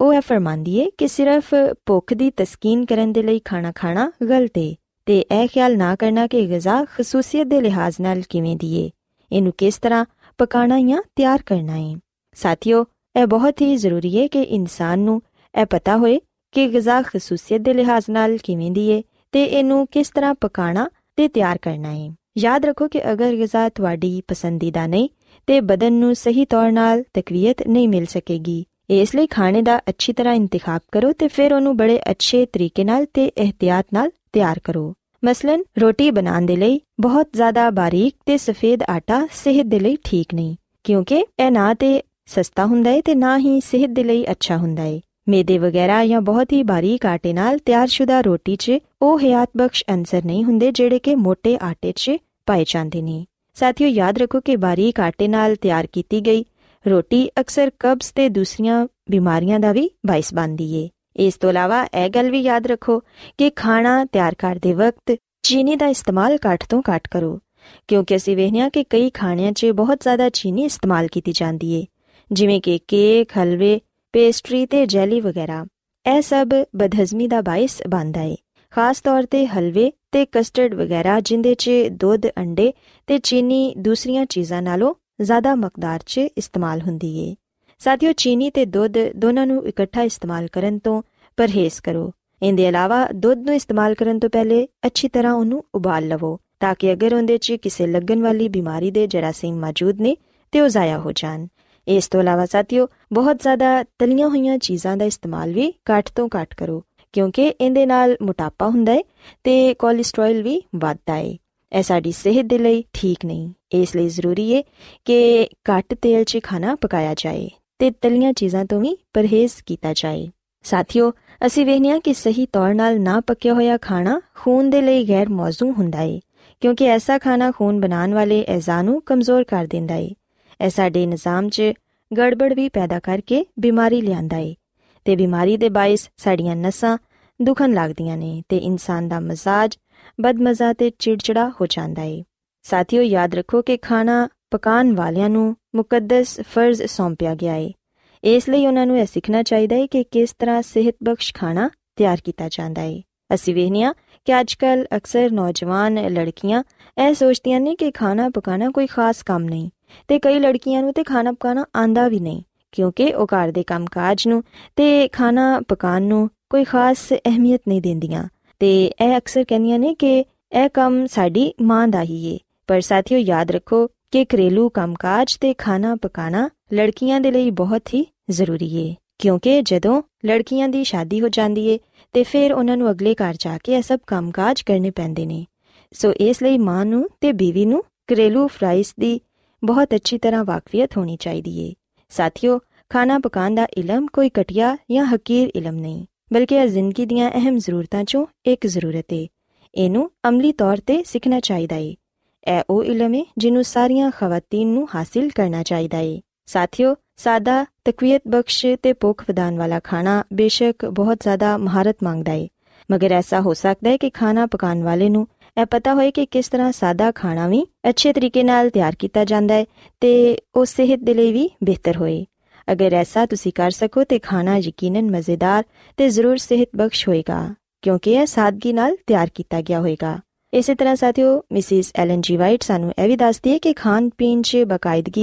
وہ یہ فرماندی ہے کہ صرف بخاری تسکیم کرنے کھانا کھانا گلت ہے نہ کرنا کہ غذا خصوصیت کے لحاظ دیے کس طرح پکا یا تیار کرنا ہے ساتھیوں یہ بہت ہی ضروری ہے کہ انسان ہو غذا خصوصیت کے لحاظ نال دیے کس طرح پکا تکو کہ اگر غذا پسندیدہ نہیں تو بدن صحیح طور تقویت نہیں مل سکے گی اس لیے کھانے کا اچھی طرح انتخاب کرو بڑے اچھے احتیاط کرو۔ مثلاً سفید آٹا ہی صحت اچھا ہوں میدے وغیرہ یا بہت ہی باریک آٹے تیار شدہ روٹی چیات بخش انسر نہیں ہوں جے آٹے سے پائے جاتیوں یاد رکھو کہ باریک آٹے تیار کی گئی روٹی چیز ہلو پیسٹری جیلی وغیرہ بنتا ہے خاص طور سے ہلوے کسٹرڈ وغیرہ چھڈے چی دو چیز زیادہ مقدار سے استعمال ہو ساتھیوں چینی تو دھد دونوں استعمال کرنے پرہیز کرو۔ ان کے علاوہ دھدھ استعمال کرنے پہلے اچھی طرح انبال لوگ تاکہ اگر اندر چیز کسی لگن والی بیماری کے جراثیم موجود نے تو وہ ضائع ہو جان۔ اس علاوہ ساتھیوں بہت زیادہ تلیاں ہوئی چیزوں کا استعمال بھی کٹھ تو کٹھ کرو کیوںکہ اندر موٹاپا ہوں کولسٹرول بھی بدھتا ہے۔ یہ ساری صحت کے لیے ٹھیک نہیں اس لیے ضروری ہے کہ کٹ تیل سے کھانا پکایا جائے تو تلیاں چیزوں تو بھی پرہیز کیا جائے ساتھیوں اِسی وی کہ صحیح طور پکیا ہوا کھانا خون دل گیر موزوں ہوں کیونکہ ایسا کھانا خون بنا والے اعزاز کمزور کر دیا ہے یہ سارے نظام چ گڑبڑ بھی پیدا کر کے بیماری لیا بماری کے باعث سڈیاں نسل دکھن لگتی ہیں انسان کا مزاج بد مزہ سے چڑچڑا ہو جاتا ہے ساتھیوں یاد رکھو کہ کھانا پکاؤ والوں کو مقدس فرض سونپیا گیا ہے اس لیے انہوں نے یہ سیکھنا چاہیے کہ کس طرح صحت بخش کھانا تیار کیا جا رہا ہے اِسی وینے کہ اج کل اکثر نوجوان لڑکیاں یہ سوچتی ہیں کہ کھانا پکانا کوئی خاص کام نہیں کئی لڑکیاں تو کھانا پکانا آتا بھی نہیں کیوں کہ وہ گھر کے کام کاج نا پکاؤں کوئی خاص اہمیت نہیں دیا تو یہ اکثر کہہ کہ یہ کام ساری ماں کا ہی ہے پر ساتھیوں یاد رکھو کہ گھریلو کام کاج تو کھانا پکا لڑکیاں بہت ہی ضروری ہے کیوں کہ جدو لڑکیاں کی شادی ہو جاتی ہے تو پھر انہوں نے اگلے گھر جا کے یہ سب کام کاج کرنے پہ سو اس لیے ماں بیوی نیلو فرائز کی بہت اچھی طرح واقفیت ہونی چاہیے ساتھیوں کھانا پکاؤ کا علم کوئی کٹییا یا حقیق نہیں بلکہ زندگی چاہیے جنوب خواتین کرنا چاہیے بخش سے پوکھ ودان والا کھانا بے شک بہت زیادہ مہارت مانگتا ہے۔ مگر ایسا ہو سکتا ہے کہ کھانا پکاؤ والے پتا ہوئے کہ کس طرح سادہ کھانا بھی اچھے طریقے تیار کیا جا رہا ہے صحت بھی بہتر ہوئے۔ اگر ایسا کر سکو تو مزے دار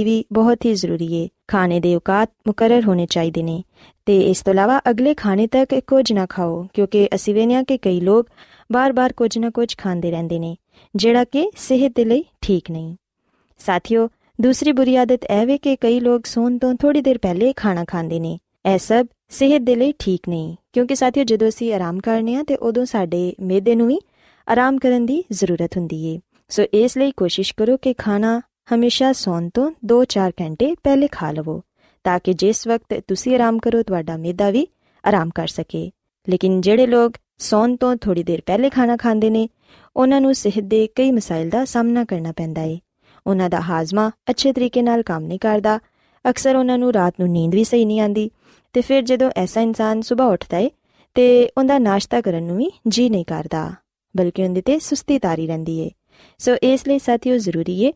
بھی بہت ہی ضروری ہے۔ کھانے کے اوقات مقرر ہونے چاہتے ہیں اسوا اگلے کھانے تک کچھ نہ کھاؤ، کیونکہ اینک لوگ بار بار کچھ نہ کچھ کھانے رنگا کہ صحت ٹھیک نہیں۔ ساتھیوں دوسری بری عادت یہ کہ کئی لوگ سونے تھوڑی دیر پہلے کھانا کھانے ہیں یہ سب، صحت کے لیے ٹھیک نہیں۔ کیونکہ ساتھی جدوسی آرام کرنے ہاں تو ادو سڈے میدے کو بھی آرام کرنے کی ضرورت ہوں سو اس لیے کوشش کرو کہ کھانا ہمیشہ سو تو دو چار گھنٹے پہلے کھا لو، تاکہ جس وقت تُسی آرام کرو تا میدا بھی آرام کر سکے۔ لیکن جہے لوگ سون تو تھوڑی دیر پہلے کھانا کھانے انہوں نے صحت کے کئی مسائل کا سامنا کرنا پہنتا ہے انہ ہاضمہ اچھے طریقے کام نہیں کرتا اکثر انہوں رات کو نیند بھی صحیح نہیں آتی تو پھر جب ایسا انسان صبح اٹھتا ہے تو انہیں ناشتہ کرنے بھی جی نہیں کرتا بلکہ اندر سستی تاری رہ سو اس لیے ساتیوں ضروری ہے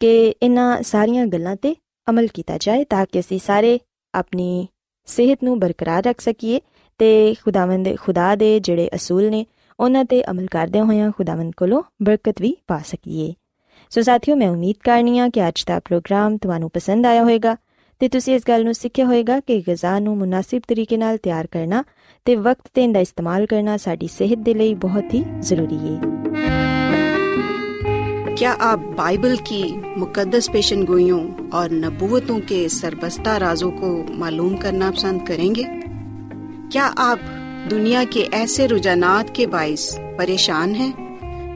کہ انہوں سارا گلوں سے عمل کیا جائے تاکہ اِسی سارے اپنی صحت نرقرار رکھ سکیے تو خداوند خدا کے جڑے اصول نے انہوں عمل کردیا ہوا خداون کو برکت بھی پا سکیے ਸੋ ਸਾਥਿਓ ਮੈਂ ਉਮੀਦ ਕਰਨੀ ਆ ਕਿ ਅੱਜ ਦਾ ਪ੍ਰੋਗਰਾਮ ਤੁਹਾਨੂੰ ਪਸੰਦ ਆਇਆ ਹੋਵੇਗਾ ਤੇ ਤੁਸੀਂ ਇਸ ਗੱਲ ਨੂੰ ਸਿੱਖਿਆ ਹੋਵੇਗਾ ਕਿ ਗਿਜ਼ਾ ਨੂੰ ਮੁਨਾਸਿਬ ਤਰੀਕੇ ਨਾਲ ਤਿਆਰ ਕਰਨਾ ਤੇ ਵਕਤ ਤੇ ਇਹਦਾ ਇਸਤੇਮਾਲ ਕਰਨਾ ਸਾਡੀ ਸਿਹਤ ਦੇ ਲਈ ਬਹੁਤ ਹੀ ਜ਼ਰੂਰੀ ਹੈ کیا آپ بائبل کی مقدس پیشن گوئیوں اور نبوتوں کے سربستہ رازوں کو معلوم کرنا پسند کریں گے؟ کیا آپ دنیا کے ایسے رجحانات کے باعث پریشان ہیں؟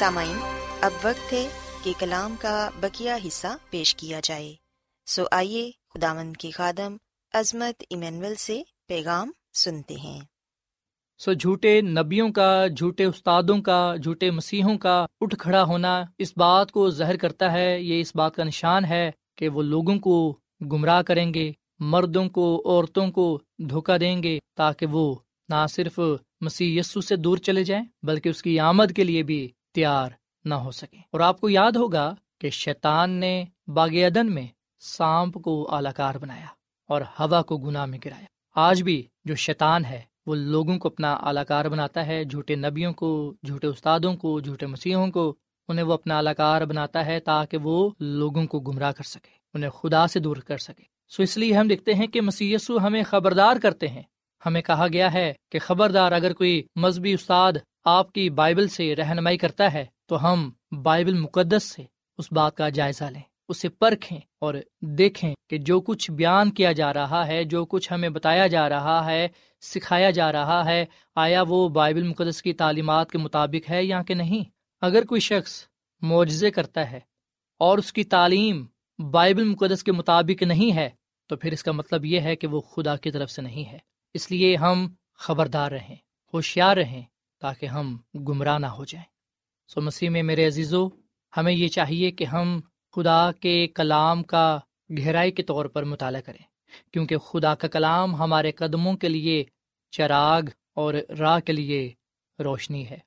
سامعین، اب وقت ہے کہ کلام کا بکیا حصہ پیش کیا جائے۔ سو آئیے خداون کے خادم عظمت ایمینول سے پیغام سنتے ہیں۔ سو جھوٹے نبیوں کا، جھوٹے استادوں کا، جھوٹے مسیحوں کا اٹھ کھڑا ہونا اس بات کو زہر کرتا ہے، یہ اس بات کا نشان ہے کہ وہ لوگوں کو گمراہ کریں گے، مردوں کو، عورتوں کو دھوکہ دیں گے تاکہ وہ نہ صرف مسیح یسو سے دور چلے جائیں، بلکہ اس کی آمد کے لیے بھی تیار نہ ہو سکیں۔ اور آپ کو یاد ہوگا کہ شیطان نے باغ ادن میں سانپ کو اعلی کار بنایا اور ہوا کو گناہ میں گرایا۔ آج بھی جو شیطان ہے، وہ لوگوں کو اپنا اعلی کار بناتا ہے، جھوٹے نبیوں کو، جھوٹے استادوں کو، جھوٹے مسیحوں کو، انہیں وہ اپنا اعلی کار بناتا ہے تاکہ وہ لوگوں کو گمراہ کر سکے، انہیں خدا سے دور کر سکے۔ سو اس لیے ہم دیکھتے ہیں کہ مسی ہمیں خبردار کرتے ہیں۔ ہمیں کہا گیا ہے کہ خبردار اگر کوئی مذہبی استاد آپ کی بائبل سے رہنمائی کرتا ہے، تو ہم بائبل مقدس سے اس بات کا جائزہ لیں۔ اسے پرکھیں اور دیکھیں کہ جو کچھ بیان کیا جا رہا ہے، جو کچھ ہمیں بتایا جا رہا ہے، سکھایا جا رہا ہے، آیا وہ بائبل مقدس کی تعلیمات کے مطابق ہے یا کہ نہیں؟ اگر کوئی شخص معجزے کرتا ہے اور اس کی تعلیم بائبل مقدس کے مطابق نہیں ہے، تو پھر اس کا مطلب یہ ہے کہ وہ خدا کی طرف سے نہیں ہے۔ اس لیے ہم خبردار رہیں، ہوشیار رہیں۔ تاکہ ہم گمراہ نہ ہو جائیں۔ سو مسیح میں میرے عزیزو، ہمیں یہ چاہیے کہ ہم خدا کے کلام کا گہرائی کے طور پر مطالعہ کریں، کیونکہ خدا کا کلام ہمارے قدموں کے لیے چراغ اور راہ کے لیے روشنی ہے۔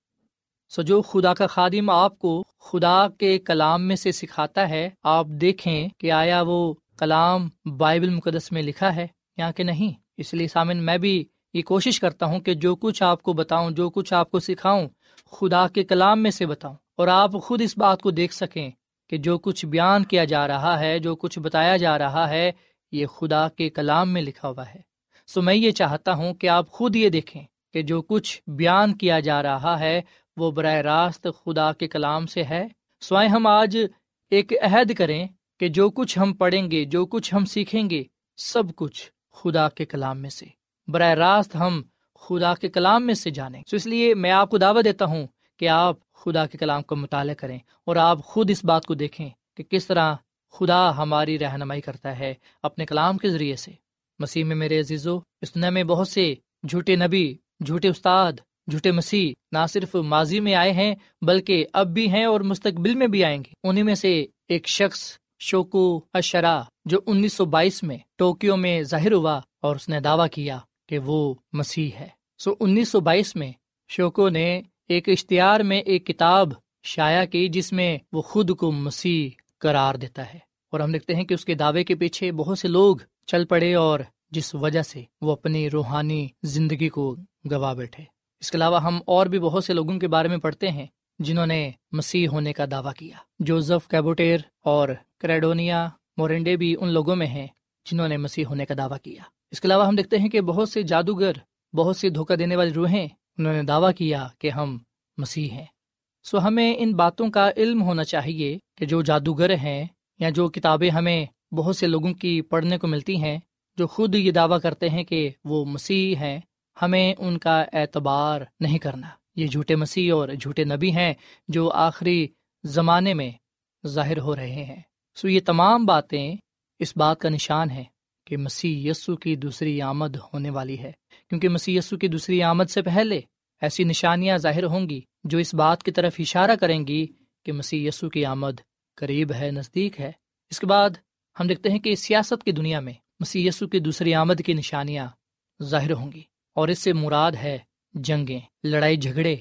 سو جو خدا کا خادم آپ کو خدا کے کلام میں سے سکھاتا ہے، آپ دیکھیں کہ آیا وہ کلام بائبل مقدس میں لکھا ہے یا کہ نہیں۔ اس لیے سامن میں بھی یہ کوشش کرتا ہوں کہ جو کچھ آپ کو بتاؤں، جو کچھ آپ کو سکھاؤں، خدا کے کلام میں سے بتاؤں اور آپ خود اس بات کو دیکھ سکیں کہ جو کچھ بیان کیا جا رہا ہے، جو کچھ بتایا جا رہا ہے، یہ خدا کے کلام میں لکھا ہوا ہے۔ سو میں یہ چاہتا ہوں کہ آپ خود یہ دیکھیں کہ جو کچھ بیان کیا جا رہا ہے، وہ براہ راست خدا کے کلام سے ہے۔ سوائے ہم آج ایک عہد کریں کہ جو کچھ ہم پڑھیں گے، جو کچھ ہم سیکھیں گے، سب کچھ خدا کے کلام میں سے۔ براہ راست ہم خدا کے کلام میں سے جانیں۔ تو اس لیے میں آپ کو دعوت دیتا ہوں کہ آپ خدا کے کلام کا مطالعہ کریں اور آپ خود اس بات کو دیکھیں کہ کس طرح خدا ہماری رہنمائی کرتا ہے اپنے کلام کے ذریعے سے۔ مسیح میں میرے عزیزو، اس دنیا میں بہت سے جھوٹے نبی، جھوٹے استاد، جھوٹے مسیح نہ صرف ماضی میں آئے ہیں بلکہ اب بھی ہیں اور مستقبل میں بھی آئیں گے۔ انہیں میں سے ایک شخص شوکو اشرا جو انیس سو بائیس میں ٹوکیو میں ظاہر ہوا اور اس نے دعویٰ کیا۔ کہ وہ مسیح ہے۔ سو انیس سو بائیس میں شوکو نے ایک اشتہار میں ایک کتاب شائع کی جس میں وہ خود کو مسیح قرار دیتا ہے۔ اور ہم دیکھتے ہیں کہ اس کے دعوے کے پیچھے بہت سے لوگ چل پڑے اور جس وجہ سے وہ اپنی روحانی زندگی کو گوا بیٹھے۔ اس کے علاوہ ہم اور بھی بہت سے لوگوں کے بارے میں پڑھتے ہیں جنہوں نے مسیح ہونے کا دعویٰ کیا۔ جوزف کیبوٹیر اور کریڈونیا مورنڈے بھی ان لوگوں میں ہیں جنہوں نے مسیح ہونے کا دعویٰ کیا۔ اس کے علاوہ ہم دیکھتے ہیں کہ بہت سے جادوگر، بہت سی دھوکہ دینے والی روحیں انہوں نے دعویٰ کیا کہ ہم مسیح ہیں۔ سو ہمیں ان باتوں کا علم ہونا چاہیے کہ جو جادوگر ہیں یا جو کتابیں ہمیں بہت سے لوگوں کی پڑھنے کو ملتی ہیں، جو خود یہ دعویٰ کرتے ہیں کہ وہ مسیح ہیں، ہمیں ان کا اعتبار نہیں کرنا۔ یہ جھوٹے مسیح اور جھوٹے نبی ہیں جو آخری زمانے میں ظاہر ہو رہے ہیں۔ سو یہ تمام باتیں اس بات کا نشان ہے کہ مسیح یسو کی دوسری آمد ہونے والی ہے۔ کیونکہ مسیح یسو کی دوسری آمد سے پہلے ایسی نشانیاں ظاہر ہوں گی جو اس بات کی طرف اشارہ کریں گی کہ مسیح یسو کی آمد قریب ہے، نزدیک ہے۔ اس کے بعد ہم دیکھتے ہیں کہ سیاست کی دنیا میں مسیح یسو کی دوسری آمد کی نشانیاں ظاہر ہوں گی اور اس سے مراد ہے جنگیں، لڑائی جھگڑے۔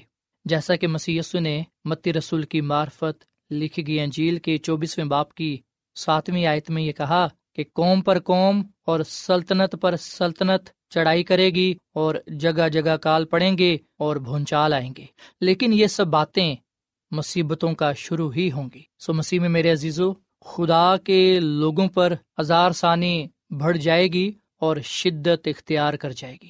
جیسا کہ مسی نے متی رسول کی مارفت لکھی گئی انجیل کے چوبیسویں باپ کی ساتویں آیت میں یہ کہا کہ قوم پر قوم اور سلطنت پر سلطنت چڑھائی کرے گی اور جگہ جگہ کال پڑیں گے اور بھونچال آئیں گے۔ لیکن یہ سب باتیں مصیبتوں کا شروع ہی ہوں گی۔ سو مسیح میں میرے عزیزو، خدا کے لوگوں پر ہزار ثانی بڑھ جائے گی اور شدت اختیار کر جائے گی۔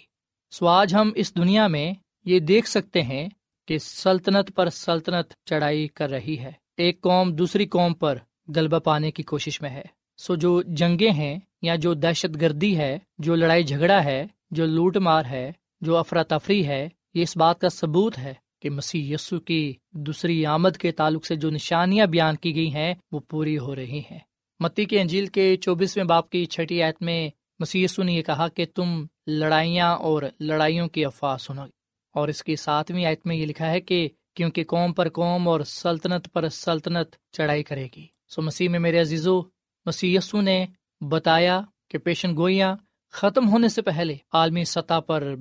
سو آج ہم اس دنیا میں یہ دیکھ سکتے ہیں کہ سلطنت پر سلطنت چڑھائی کر رہی ہے۔ ایک قوم دوسری قوم پر غلبہ پانے کی کوشش میں ہے۔ سو جو جنگیں ہیں یا جو دہشت گردی ہے، جو لڑائی جھگڑا ہے، جو لوٹ مار ہے، جو افراتفری ہے، یہ اس بات کا ثبوت ہے کہ مسیح یسو کی دوسری آمد کے تعلق سے جو نشانیاں بیان کی گئی ہیں، وہ پوری ہو رہی ہیں۔ متی کے انجیل کے چوبیسویں باپ کی چھٹی آیت میں مسی نے یہ کہا کہ تم لڑائیاں اور لڑائیوں کی افواہ سنو اور اس کی ساتویں آیت میں یہ لکھا ہے کہ کیونکہ قوم پر قوم اور سلطنت پر سلطنت چڑھائی کرے گی۔ سو مسیح میں میرے عزیزو مسی نے بتایا کہ پیشن گوئیاں ختم ہونے سے پہلے عالمی سطح پر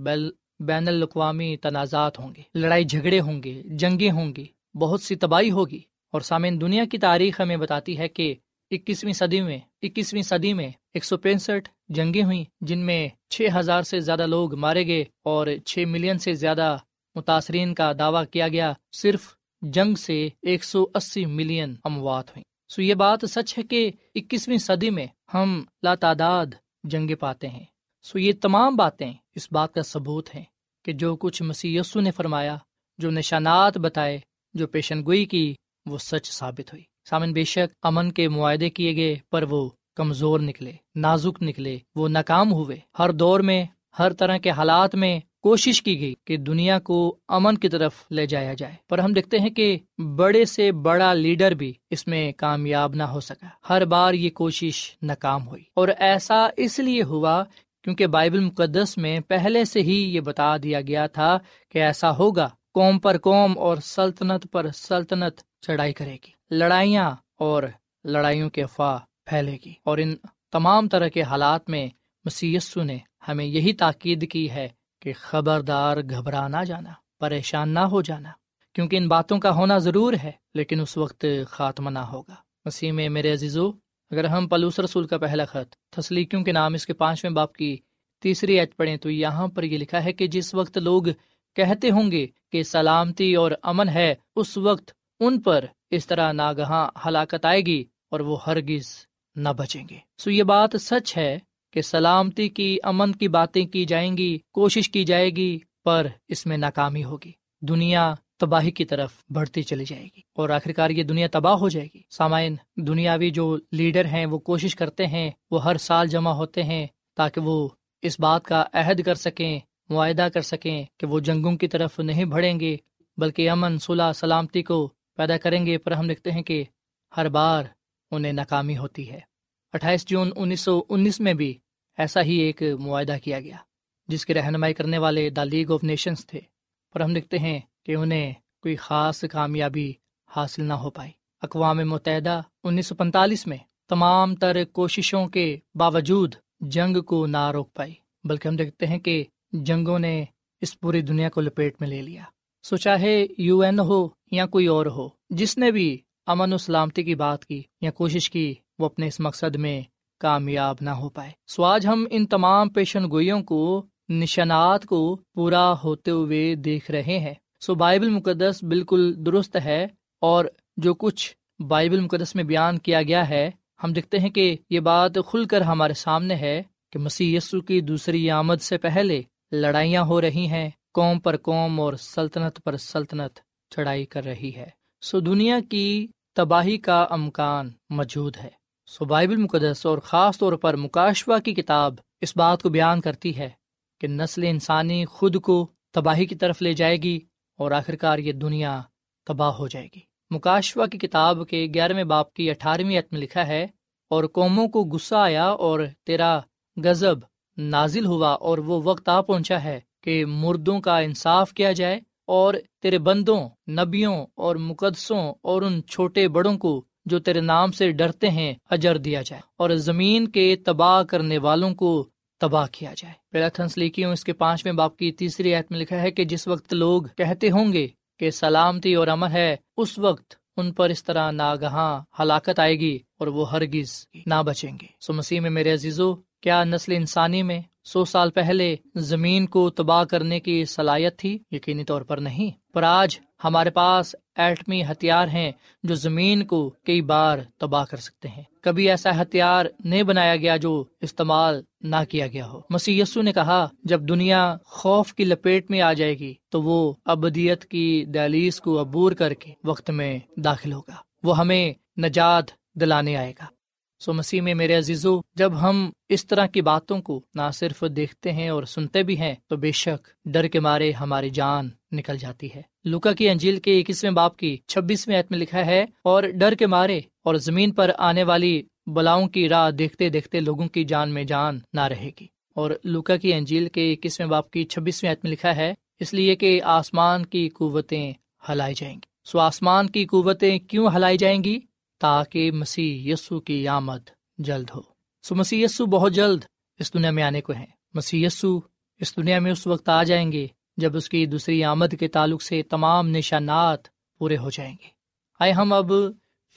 بین الاقوامی تنازعات ہوں گے، لڑائی جھگڑے ہوں گے، جنگیں ہوں گی، بہت سی تباہی ہوگی۔ اور سامعین، دنیا کی تاریخ ہمیں بتاتی ہے کہ اکیسویں صدی میں اکیسویں صدی میں ایک سو پینسٹھ جنگیں ہوئی جن میں چھ ہزار سے زیادہ لوگ مارے گئے اور چھ ملین سے زیادہ متاثرین کا دعویٰ کیا گیا۔ صرف جنگ سے ایک سو اسی ملین اموات ہوئی سو یہ بات سچ ہے کہ اکیسویں صدی میں ہم لاتعداد جنگیں پاتے ہیں۔ سو یہ تمام باتیں اس بات کا ثبوت ہے کہ جو کچھ مسی نے فرمایا، جو نشانات بتائے، جو پیشن گوئی کی، وہ سچ ثابت ہوئی۔ سامن، بے شک امن کے معاہدے کیے گئے، پر وہ کمزور نکلے، نازک نکلے، وہ ناکام ہوئے۔ ہر دور میں، ہر طرح کے حالات میں کوشش کی گئی کہ دنیا کو امن کی طرف لے جایا جائے۔ پر ہم دیکھتے ہیں کہ بڑے سے بڑا لیڈر بھی اس میں کامیاب نہ ہو سکا۔ ہر بار یہ کوشش ناکام ہوئی۔ اور ایسا اس لیے ہوا کیونکہ بائبل مقدس میں پہلے سے ہی یہ بتا دیا گیا تھا کہ ایسا ہوگا، قوم پر قوم اور سلطنت پر سلطنت چڑھائی کرے گی۔ لڑائیاں اور لڑائیوں کے افواہ پھیلے گی۔ اور ان تمام طرح کے حالات میں مسیسو نے ہمیں یہی تاکید کی ہے کہ خبردار گھبرا نہ جانا، پریشان نہ ہو جانا، کیونکہ ان باتوں کا ہونا ضرور ہے، لیکن اس وقت خاتمہ نہ ہوگا۔ مسیح میں میرے عزیزو، اگر ہم پلوس رسول کا پہلا خط، تسلیقیوں کے نام اس کے پانچویں باپ کی تیسری ایت پڑھیں، تو یہاں پر یہ لکھا ہے کہ جس وقت لوگ کہتے ہوں گے کہ سلامتی اور امن ہے، اس وقت ان پر اس طرح ناگہاں ہلاکت آئے گی اور وہ ہرگز نہ بچیں گے۔ سو یہ بات سچ ہے کہ سلامتی کی، امن کی باتیں کی جائیں گی، کوشش کی جائے گی، پر اس میں ناکامی ہوگی۔ دنیا تباہی کی طرف بڑھتی چلی جائے گی اور آخرکار یہ دنیا تباہ ہو جائے گی۔ سامعین، دنیاوی جو لیڈر ہیں، وہ کوشش کرتے ہیں، وہ ہر سال جمع ہوتے ہیں تاکہ وہ اس بات کا عہد کر سکیں، معاہدہ کر سکیں کہ وہ جنگوں کی طرف نہیں بڑھیں گے، بلکہ امن صلاح سلامتی کو پیدا کریں گے۔ پر ہم لکھتے ہیں کہ ہر بار انہیں ناکامی ہوتی ہے۔ اٹھائیس جون انیس سو انیس میں بھی ایسا ہی ایک معاہدہ کیا گیا، جس کی رہنمائی کرنے والے دا لیگ آف نیشنز تھے، پر ہم لکھتے ہیں کہ انہیں کوئی خاص کامیابی حاصل نہ ہو پائی۔ اقوام متحدہ انیس سو پینتالیس میں تمام تر کوششوں کے باوجود جنگ کو نہ روک پائی، بلکہ ہم دیکھتے ہیں کہ جنگوں نے اس پوری دنیا کو لپیٹ میں لے لیا۔ سو چاہے یو این ہو یا کوئی اور ہو، جس نے بھی امن و سلامتی کی بات کی یا کوشش کی وہ اپنے اس مقصد میں کامیاب نہ ہو پائے۔ سو آج ہم ان تمام پیشن گوئیوں کو، نشانات کو پورا ہوتے ہوئے دیکھ رہے ہیں۔ سو بائبل مقدس بالکل درست ہے اور جو کچھ بائبل مقدس میں بیان کیا گیا ہے، ہم دیکھتے ہیں کہ یہ بات کھل کر ہمارے سامنے ہے کہ مسیح یسو کی دوسری آمد سے پہلے لڑائیاں ہو رہی ہیں، قوم پر قوم اور سلطنت پر سلطنت چڑھائی کر رہی ہے۔ سو دنیا کی تباہی کا امکان موجود ہے۔ سو بائبل مقدس اور خاص طور پر مکاشوا کی کتاب اس بات کو بیان کرتی ہے کہ نسل انسانی خود کو تباہی کی طرف لے جائے گی اور آخرکار یہ دنیا تباہ ہو جائے گی۔ مکاشوا کی کتاب کے گیارہویں باپ کی اٹھارہویں عتم لکھا ہے، اور قوموں کو غصہ آیا اور تیرا غزب نازل ہوا اور وہ وقت آ پہنچا ہے کہ مردوں کا انصاف کیا جائے اور تیرے بندوں، نبیوں اور مقدسوں اور ان چھوٹے بڑوں کو جو تیرے نام سے ڈرتے ہیں، اجر دیا جائے اور زمین کے تباہ کرنے والوں کو تباہ کیا جائے۔ پہلا تھنس لیکیوں اس کے پانچویں باپ کی تیسری عہد میں لکھا ہے کہ جس وقت لوگ کہتے ہوں گے کہ سلامتی اور امر ہے، اس وقت ان پر اس طرح ناگہاں ہلاکت آئے گی اور وہ ہرگز نہ بچیں گے۔ سو مسیح میں میرے عزیزو کیا نسل انسانی میں سو سال پہلے زمین کو تباہ کرنے کی صلاحیت تھی؟ یقینی طور پر نہیں۔ پر آج ہمارے پاس ایٹمی ہتھیار ہیں جو زمین کو کئی بار تباہ کر سکتے ہیں۔ کبھی ایسا ہتھیار نہیں بنایا گیا جو استعمال نہ کیا گیا ہو۔ مسی یسو نے کہا، جب دنیا خوف کی لپیٹ میں آ جائے گی، تو وہ ابدیت کی دہلیز کو عبور کر کے وقت میں داخل ہوگا۔ وہ ہمیں نجات دلانے آئے گا۔ سو مسیح میں میرے عزیزو، جب ہم اس طرح کی باتوں کو نہ صرف دیکھتے ہیں اور سنتے بھی ہیں، تو بے شک ڈر کے مارے ہماری جان نکل جاتی ہے۔ لوکا کی انجیل کے اکیسویں باپ کی چھبیسویں عت میں لکھا ہے، اور ڈر کے مارے اور زمین پر آنے والی بلاؤں کی راہ دیکھتے دیکھتے لوگوں کی جان میں جان نہ رہے گی۔ اور لوکا کی انجیل کے اکیسویں باپ کی چھبیسویں عت میں لکھا ہے، اس لیے کہ آسمان کی قوتیں ہلائی جائیں گی۔ سو آسمان کی قوتیں کیوں ہلائی جائیں گی؟ تاکہ مسیح یسو کی آمد جلد ہو۔ سو مسیح یسو بہت جلد اس دنیا میں آنے کو ہے مسیح یسو اس دنیا میں اس وقت آ جائیں گے جب اس کی دوسری آمد کے تعلق سے تمام نشانات پورے ہو جائیں گے۔ آئے ہم اب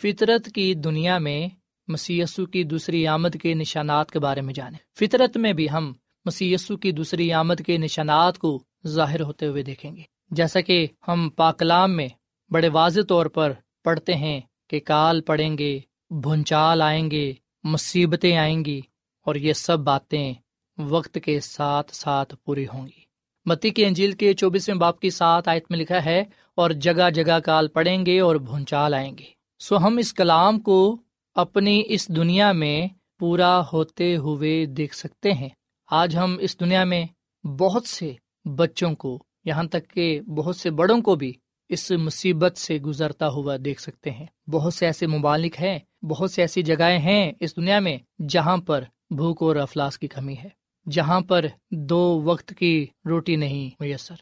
فطرت کی دنیا میں مسی کی دوسری آمد کے نشانات کے بارے میں جانیں۔ فطرت میں بھی ہم مسی کی دوسری آمد کے نشانات کو ظاہر ہوتے ہوئے دیکھیں گے۔ جیسا کہ ہم پاکلام میں بڑے واضح طور پر پڑھتے ہیں کہ کال پڑیں گے، بھونچال آئیں گے، مصیبتیں آئیں گی اور یہ سب باتیں وقت کے ساتھ ساتھ پوری ہوں گی۔ متی کی انجیل کے چوبیسویں باپ کی سات آیت میں لکھا ہے، اور جگہ جگہ کال پڑیں گے اور بھونچال آئیں گے۔ سو ہم اس کلام کو اپنی اس دنیا میں پورا ہوتے ہوئے دیکھ سکتے ہیں۔ آج ہم اس دنیا میں بہت سے بچوں کو، یہاں تک کہ بہت سے بڑوں کو بھی اس مصیبت سے گزرتا ہوا دیکھ سکتے ہیں۔ بہت سے ایسے ممالک ہیں، بہت سی ایسی جگہیں ہیں اس دنیا میں جہاں پر بھوک اور افلاس کی کمی ہے، جہاں پر دو وقت کی روٹی نہیں میسر۔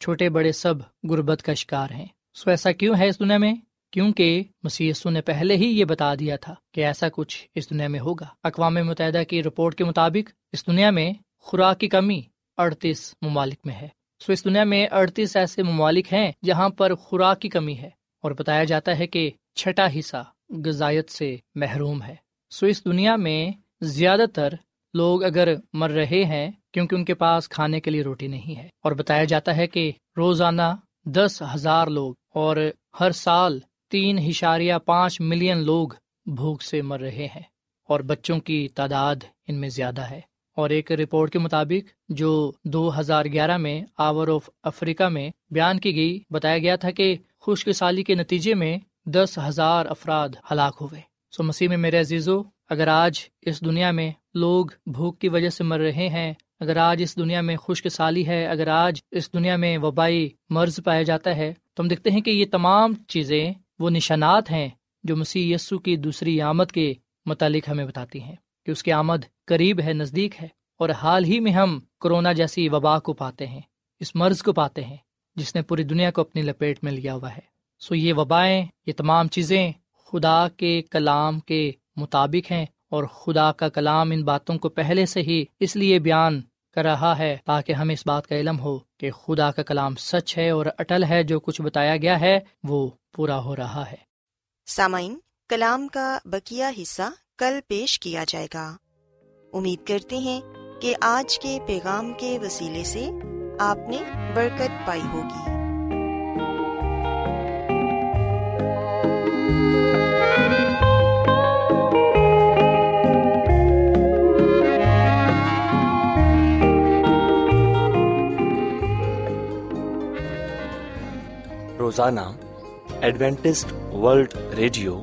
چھوٹے بڑے سب غربت کا شکار ہیں۔ سو ایسا کیوں ہے اس دنیا میں؟ کیونکہ مسیسو نے پہلے ہی یہ بتا دیا تھا کہ ایسا کچھ اس دنیا میں ہوگا۔ اقوام متحدہ کی رپورٹ کے مطابق اس دنیا میں خوراک کی کمی اڑتیس ممالک میں ہے۔ سو اس دنیا میں اڑتیس ایسے ممالک ہیں جہاں پر خوراک کی کمی ہے اور بتایا جاتا ہے کہ چھٹا حصہ غذائیت سے محروم ہے۔ سو اس دنیا میں زیادہ تر لوگ اگر مر رہے ہیں کیونکہ ان کے پاس کھانے کے لیے روٹی نہیں ہے۔ اور بتایا جاتا ہے کہ روزانہ دس ہزار لوگ اور ہر سال تین اشاریہ پانچ ملین لوگ بھوک سے مر رہے ہیں اور بچوں کی تعداد ان میں زیادہ ہے۔ اور ایک رپورٹ کے مطابق جو دو ہزار گیارہ میں آور آف افریقہ میں بیان کی گئی، بتایا گیا تھا کہ خشک سالی کے نتیجے میں دس ہزار افراد ہلاک ہوئے۔ سو مسیح میں میرے عزیزو، اگر آج اس دنیا میں لوگ بھوک کی وجہ سے مر رہے ہیں، اگر آج اس دنیا میں خشک سالی ہے، اگر آج اس دنیا میں وبائی مرض پایا جاتا ہے، تو ہم دیکھتے ہیں کہ یہ تمام چیزیں وہ نشانات ہیں جو مسیح یسو کی دوسری آمد کے متعلق ہمیں بتاتی ہیں۔ کہ اس کی آمد قریب ہے، نزدیک ہے، اور حال ہی میں ہم کرونا جیسی وبا کو پاتے ہیں، اس مرض کو پاتے ہیں، جس نے پوری دنیا کو اپنی لپیٹ میں لیا ہوا ہے۔ سو یہ وبائیں، یہ تمام چیزیں خدا کے کلام کے مطابق ہیں، اور خدا کا کلام ان باتوں کو پہلے سے ہی اس لیے بیان کر رہا ہے تاکہ ہمیں اس بات کا علم ہو کہ خدا کا کلام سچ ہے اور اٹل ہے، جو کچھ بتایا گیا ہے، وہ پورا ہو رہا ہے۔ سامعین، کلام کا بکیا حصہ کل پیش کیا جائے گا۔ امید کرتے ہیں کہ آج کے پیغام کے وسیلے سے آپ نے برکت پائی ہوگی۔ روزانہ ایڈوینٹسٹ ورلڈ ریڈیو